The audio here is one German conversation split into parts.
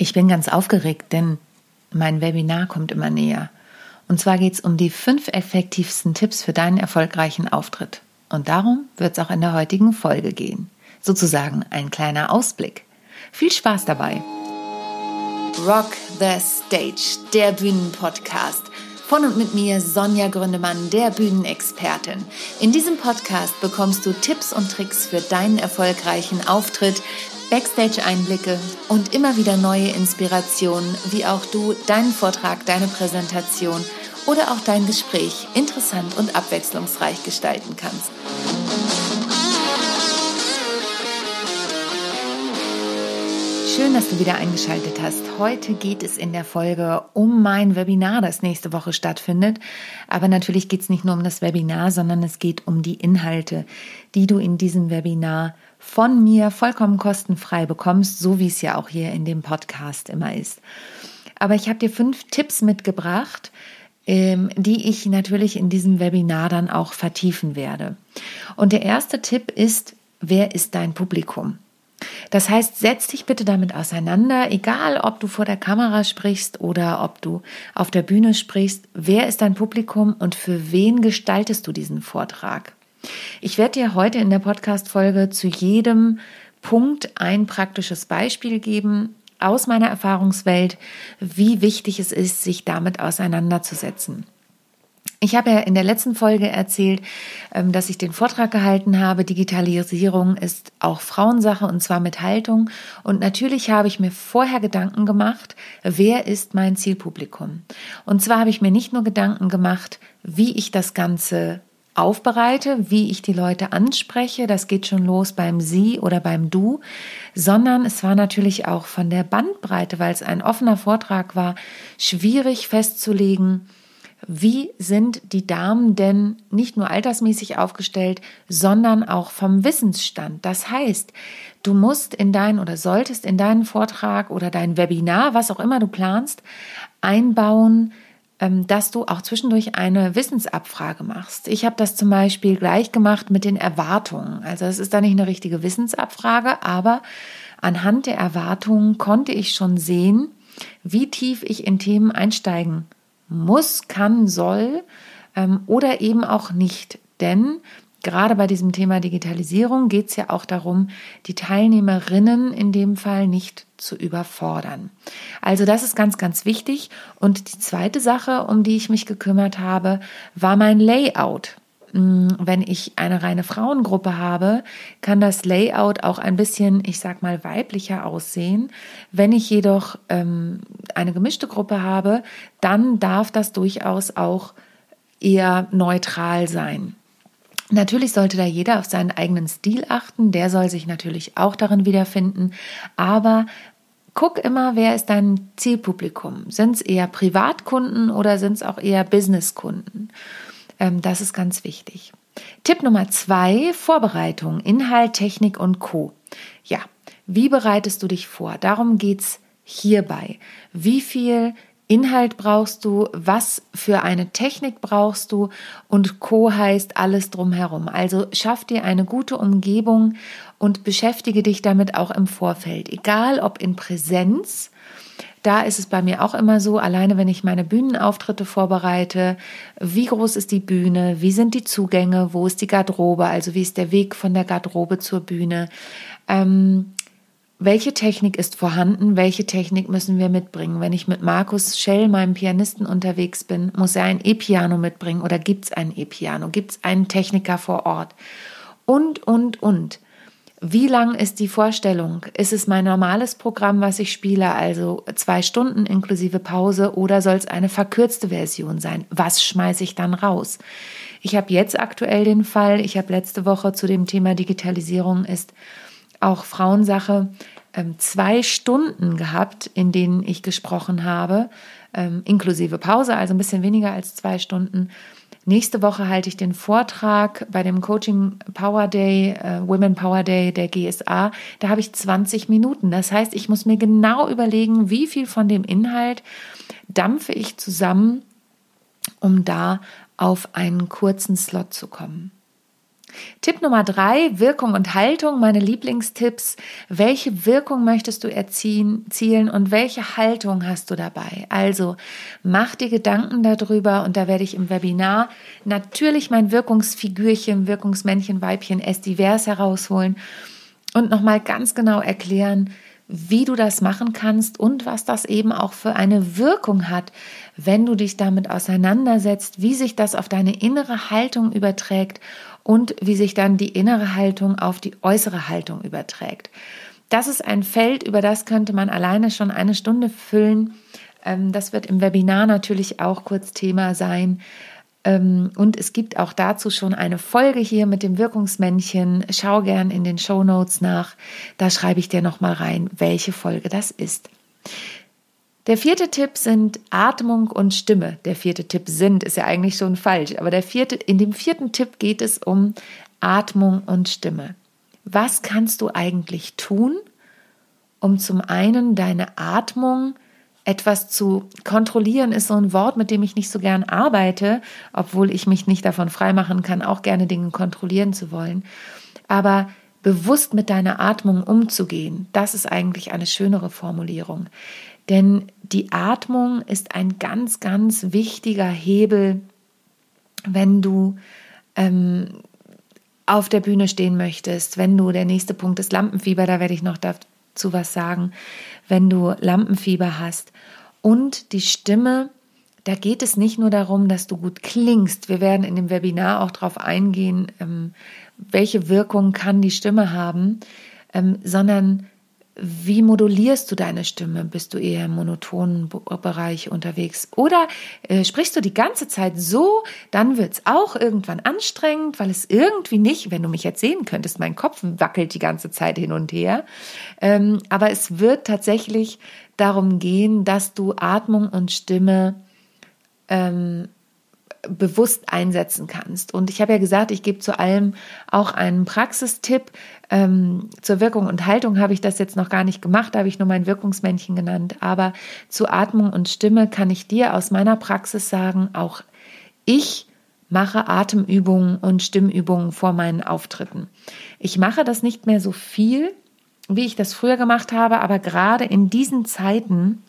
Ich bin ganz aufgeregt, denn mein Webinar kommt immer näher. Und zwar geht es um die fünf effektivsten Tipps für deinen erfolgreichen Auftritt. Und darum wird es auch in der heutigen Folge gehen. Sozusagen ein kleiner Ausblick. Viel Spaß dabei! Rock the Stage, der Bühnenpodcast. Von und mit mir Sonja Gründemann, der Bühnenexpertin. In diesem Podcast bekommst du Tipps und Tricks für deinen erfolgreichen Auftritt, Backstage-Einblicke und immer wieder neue Inspirationen, wie auch du deinen Vortrag, deine Präsentation oder auch dein Gespräch interessant und abwechslungsreich gestalten kannst. Schön, dass du wieder eingeschaltet hast. Heute geht es in der Folge um mein Webinar, das nächste Woche stattfindet. Aber natürlich geht es nicht nur um das Webinar, sondern es geht um die Inhalte, die du in diesem Webinar von mir vollkommen kostenfrei bekommst, so wie es ja auch hier in dem Podcast immer ist. Aber ich habe dir fünf Tipps mitgebracht, ähm, die ich natürlich in diesem Webinar dann auch vertiefen werde. Und der erste Tipp ist, wer ist dein Publikum? Das heißt, setz dich bitte damit auseinander, egal ob du vor der Kamera sprichst oder ob du auf der Bühne sprichst, wer ist dein Publikum und für wen gestaltest du diesen Vortrag? Ich werde dir heute in der Podcast-Folge zu jedem Punkt ein praktisches Beispiel geben aus meiner Erfahrungswelt, wie wichtig es ist, sich damit auseinanderzusetzen. Ich habe ja in der letzten Folge erzählt, ähm, dass ich den Vortrag gehalten habe. Digitalisierung ist auch Frauensache und zwar mit Haltung. Und natürlich habe ich mir vorher Gedanken gemacht, wer ist mein Zielpublikum? Und zwar habe ich mir nicht nur Gedanken gemacht, wie ich das Ganze aufbereite, wie ich die Leute anspreche. Das geht schon los beim Sie oder beim Du, sondern es war natürlich auch von der Bandbreite, weil es ein offener Vortrag war, schwierig festzulegen, wie sind die Damen denn nicht nur altersmäßig aufgestellt, sondern auch vom Wissensstand. Das heißt, du musst in deinen oder solltest in deinen Vortrag oder dein Webinar, was auch immer du planst, einbauen, ähm, dass du auch zwischendurch eine Wissensabfrage machst. Ich habe das zum Beispiel gleich gemacht mit den Erwartungen. Also es ist da nicht eine richtige Wissensabfrage, aber anhand der Erwartungen konnte ich schon sehen, wie tief ich in Themen einsteigen muss, kann, soll ähm, oder eben auch nicht. Denn gerade bei diesem Thema Digitalisierung geht es ja auch darum, die Teilnehmerinnen in dem Fall nicht zu überfordern. Also das ist ganz, ganz wichtig. Und die zweite Sache, um die ich mich gekümmert habe, war mein Layout. Mm, wenn ich eine reine Frauengruppe habe, kann das Layout auch ein bisschen, ich sag mal, weiblicher aussehen. Wenn ich jedoch ähm, eine gemischte Gruppe habe, dann darf das durchaus auch eher neutral sein. Natürlich sollte da jeder auf seinen eigenen Stil achten, der soll sich natürlich auch darin wiederfinden, aber guck immer, wer ist dein Zielpublikum? Sind es eher Privatkunden oder sind es auch eher Businesskunden? Ähm, das ist ganz wichtig. Tipp Nummer zwei, Vorbereitung, Inhalt, Technik und Co. Ja, wie bereitest du dich vor? Darum geht es hierbei. Wie viel Inhalt brauchst du, was für eine Technik brauchst du und Co heißt alles drumherum. Also schaff dir eine gute Umgebung und beschäftige dich damit auch im Vorfeld, egal ob in Präsenz. Da ist es bei mir auch immer so, alleine wenn ich meine Bühnenauftritte vorbereite, wie groß ist die Bühne, wie sind die Zugänge, wo ist die Garderobe, also wie ist der Weg von der Garderobe zur Bühne. Ähm, welche Technik ist vorhanden, welche Technik müssen wir mitbringen. Wenn ich mit Markus Schell, meinem Pianisten, unterwegs bin, muss er ein E-Piano mitbringen oder gibt es ein E-Piano, gibt es einen Techniker vor Ort und, und, und. Wie lang ist die Vorstellung? Ist es mein normales Programm, was ich spiele, also zwei Stunden inklusive Pause, oder soll es eine verkürzte Version sein? Was schmeiße ich dann raus? Ich habe jetzt aktuell den Fall, ich habe letzte Woche zu dem Thema Digitalisierung ist auch Frauensache ähm, zwei Stunden gehabt, in denen ich gesprochen habe, ähm, inklusive Pause, also ein bisschen weniger als zwei Stunden. Nächste Woche halte ich den Vortrag bei dem Coaching Power Day, äh, Women Power Day der GSA. Da habe ich 20 Minuten. Das heißt, ich muss mir genau überlegen, wie viel von dem Inhalt dampfe ich zusammen, um da auf einen kurzen Slot zu kommen. Tipp Nummer drei, Wirkung und Haltung, meine Lieblingstipps. Welche Wirkung möchtest du erzielen und welche Haltung hast du dabei? Also mach dir Gedanken darüber und da werde ich im Webinar natürlich mein Wirkungsfigürchen, Wirkungsmännchen, Weibchen S divers herausholen und nochmal ganz genau erklären, wie du das machen kannst und was das eben auch für eine Wirkung hat, wenn du dich damit auseinandersetzt, wie sich das auf deine innere Haltung überträgt und wie sich dann die innere Haltung auf die äußere Haltung überträgt. Das ist ein Feld, über das könnte man alleine schon eine Stunde füllen. Ähm, das wird im Webinar natürlich auch kurz Thema sein. Ähm, und es gibt auch dazu schon eine Folge hier mit dem Wirkungsmännchen. Schau gern in den Show Notes nach. Da schreibe ich dir nochmal rein, welche Folge das ist. Der vierte Tipp sind Atmung und Stimme. Der vierte Tipp sind ist ja eigentlich schon falsch, aber der vierte, in dem vierten Tipp geht es um Atmung und Stimme. Was kannst du eigentlich tun, um zum einen deine Atmung etwas zu kontrollieren ist so ein Wort, mit dem ich nicht so gern arbeite, obwohl ich mich nicht davon freimachen kann, auch gerne Dinge kontrollieren zu wollen. Aber bewusst mit deiner Atmung umzugehen, das ist eigentlich eine schönere Formulierung. Denn die Atmung ist ein ganz, ganz wichtiger Hebel, wenn du ähm, auf der Bühne stehen möchtest, wenn du, der nächste Punkt ist Lampenfieber, da werde ich noch dazu was sagen, wenn du Lampenfieber hast. Und die Stimme, da geht es nicht nur darum, dass du gut klingst. Wir werden in dem Webinar auch darauf eingehen, ähm, welche Wirkung kann die Stimme haben, ähm, sondern wie modulierst du deine Stimme? Bist du eher im monotonen Bereich unterwegs? Oder äh, sprichst du die ganze Zeit so, dann wird es auch irgendwann anstrengend, weil es irgendwie nicht, wenn du mich jetzt sehen könntest, mein Kopf wackelt die ganze Zeit hin und her. Ähm, aber es wird tatsächlich darum gehen, dass du Atmung und Stimme ähm, bewusst einsetzen kannst. Und ich habe ja gesagt, ich gebe zu allem auch einen Praxistipp. Ähm, zur Wirkung und Haltung habe ich das jetzt noch gar nicht gemacht, da habe ich nur mein Wirkungsmännchen genannt. Aber zu Atmung und Stimme kann ich dir aus meiner Praxis sagen, auch ich mache Atemübungen und Stimmübungen vor meinen Auftritten. Ich mache das nicht mehr so viel, wie ich das früher gemacht habe, aber gerade in diesen Zeiten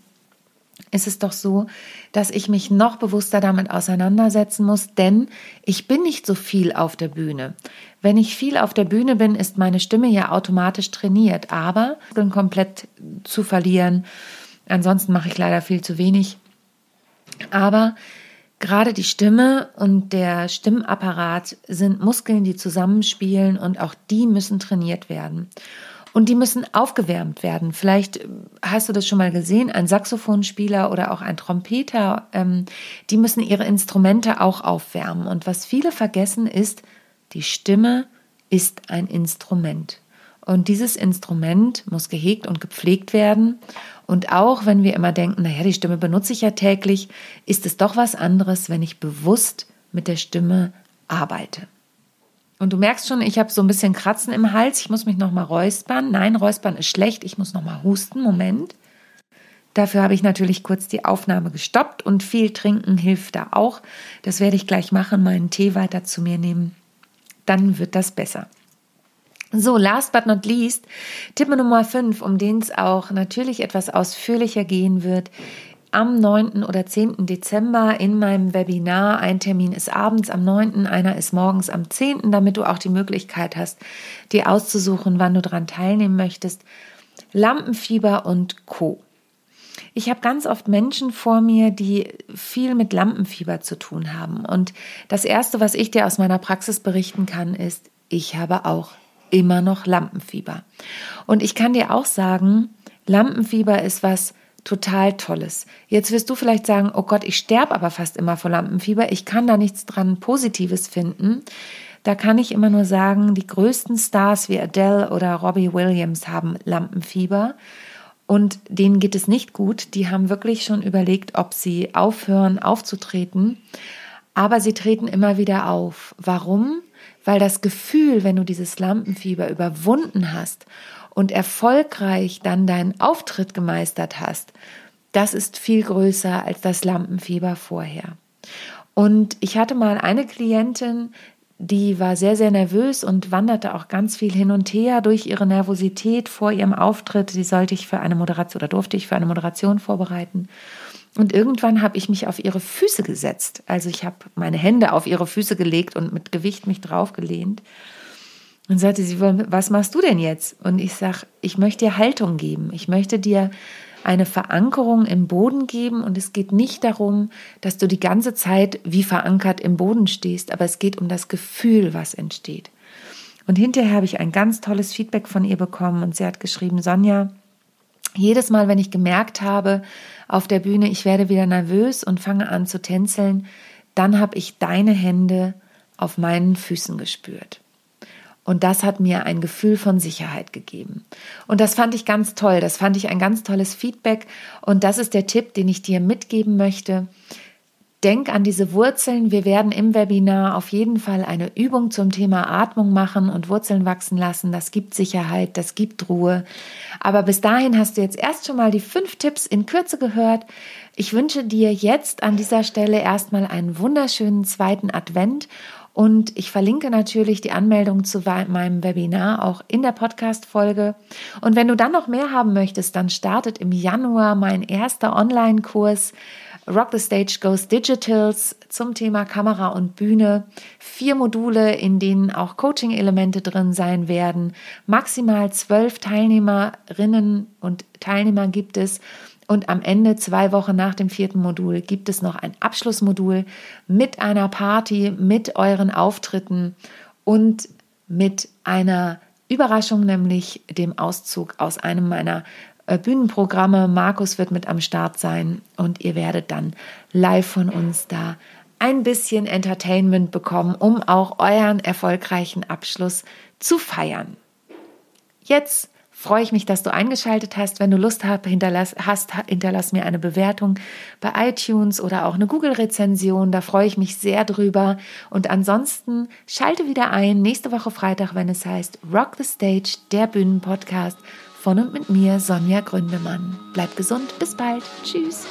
ist es doch so, dass ich mich noch bewusster damit auseinandersetzen muss, denn ich bin nicht so viel auf der Bühne. Wenn ich viel auf der Bühne bin, ist meine Stimme ja automatisch trainiert, aber komplett zu verlieren. Ansonsten mache ich leider viel zu wenig. Aber gerade die Stimme und der Stimmapparat sind Muskeln, die zusammenspielen und auch die müssen trainiert werden. Und die müssen aufgewärmt werden. Vielleicht äh, hast du das schon mal gesehen, ein Saxophonspieler oder auch ein Trompeter, ähm, die müssen ihre Instrumente auch aufwärmen. Und was viele vergessen ist, die Stimme ist ein Instrument. Und dieses Instrument muss gehegt und gepflegt werden. Und auch wenn wir immer denken, naja, die Stimme benutze ich ja täglich, ist es doch was anderes, wenn ich bewusst mit der Stimme arbeite. Und du merkst schon, ich habe so ein bisschen Kratzen im Hals. Ich muss mich noch mal räuspern. Nein, räuspern ist schlecht. Ich muss noch mal husten. Moment. Dafür habe ich natürlich kurz die Aufnahme gestoppt und viel trinken hilft da auch. Das werde ich gleich machen, meinen Tee weiter zu mir nehmen. Dann wird das besser. So, last but not least, Tipp Nummer 5, um den es auch natürlich etwas ausführlicher gehen wird, am 9. oder 10. Dezember in meinem Webinar. Ein Termin ist abends am 9., einer ist morgens am 10., damit du auch die Möglichkeit hast, dir auszusuchen, wann du daran teilnehmen möchtest. Lampenfieber und Co. Ich habe ganz oft Menschen vor mir, die viel mit Lampenfieber zu tun haben. Und das Erste, was ich dir aus meiner Praxis berichten kann, ist, ich habe auch immer noch Lampenfieber. Und ich kann dir auch sagen, Lampenfieber ist was, total Tolles. Jetzt wirst du vielleicht sagen, oh Gott, ich sterbe aber fast immer vor Lampenfieber. Ich kann da nichts dran Positives finden. Da kann ich immer nur sagen, die größten Stars wie Adele oder Robbie Williams haben Lampenfieber und denen geht es nicht gut. Die haben wirklich schon überlegt, ob sie aufhören aufzutreten. Aber sie treten immer wieder auf. Warum? Weil das Gefühl, wenn du dieses Lampenfieber überwunden hast und erfolgreich dann deinen Auftritt gemeistert hast, das ist viel größer als das Lampenfieber vorher. Und ich hatte mal eine Klientin, die war sehr, sehr nervös und wanderte auch ganz viel hin und her durch ihre Nervosität vor ihrem Auftritt. Die sollte ich für eine Moderation oder durfte ich für eine Moderation vorbereiten. Und irgendwann habe ich mich auf ihre Füße gesetzt. Also ich habe meine Hände auf ihre Füße gelegt und mit Gewicht mich draufgelehnt. Und sagte sie, was machst du denn jetzt? Und ich sage, ich möchte dir Haltung geben. Ich möchte dir eine Verankerung im Boden geben. Und es geht nicht darum, dass du die ganze Zeit wie verankert im Boden stehst, aber es geht um das Gefühl, was entsteht. Und hinterher habe ich ein ganz tolles Feedback von ihr bekommen und sie hat geschrieben, Sonja, jedes Mal, wenn ich gemerkt habe auf der Bühne, ich werde wieder nervös und fange an zu tänzeln, dann habe ich deine Hände auf meinen Füßen gespürt. Und das hat mir ein Gefühl von Sicherheit gegeben. Und das fand ich ganz toll. Das fand ich ein ganz tolles Feedback. Und das ist der Tipp, den ich dir mitgeben möchte. Denk an diese Wurzeln. Wir werden im Webinar auf jeden Fall eine Übung zum Thema Atmung machen und Wurzeln wachsen lassen. Das gibt Sicherheit, das gibt Ruhe. Aber bis dahin hast du jetzt erst schon mal die fünf Tipps in Kürze gehört. Ich wünsche dir jetzt an dieser Stelle erstmal einen wunderschönen zweiten Advent und ich verlinke natürlich die Anmeldung zu meinem Webinar auch in der Podcast-Folge. Und wenn du dann noch mehr haben möchtest, dann startet im Januar mein erster Online-Kurs Rock the Stage Goes Digitals zum Thema Kamera und Bühne. Vier Module, in denen auch Coaching-Elemente drin sein werden. Maximal zwölf Teilnehmerinnen und Teilnehmer gibt es. Und am Ende, zwei Wochen nach dem vierten Modul, gibt es noch ein Abschlussmodul mit einer Party, mit euren Auftritten und mit einer Überraschung, nämlich dem Auszug aus einem meiner äh, Bühnenprogramme. Markus wird mit am Start sein und ihr werdet dann live von uns da ein bisschen Entertainment bekommen, um auch euren erfolgreichen Abschluss zu feiern. Jetzt freue ich mich, dass du eingeschaltet hast. Wenn du Lust hast, hinterlass, hast, hinterlass mir eine Bewertung bei iTunes oder auch eine Google-Rezension. Da freue ich mich sehr drüber. Und ansonsten schalte wieder ein nächste Woche Freitag, wenn es heißt Rock the Stage, der Bühnenpodcast von und mit mir, Sonja Gründemann. Bleib gesund, bis bald. Tschüss.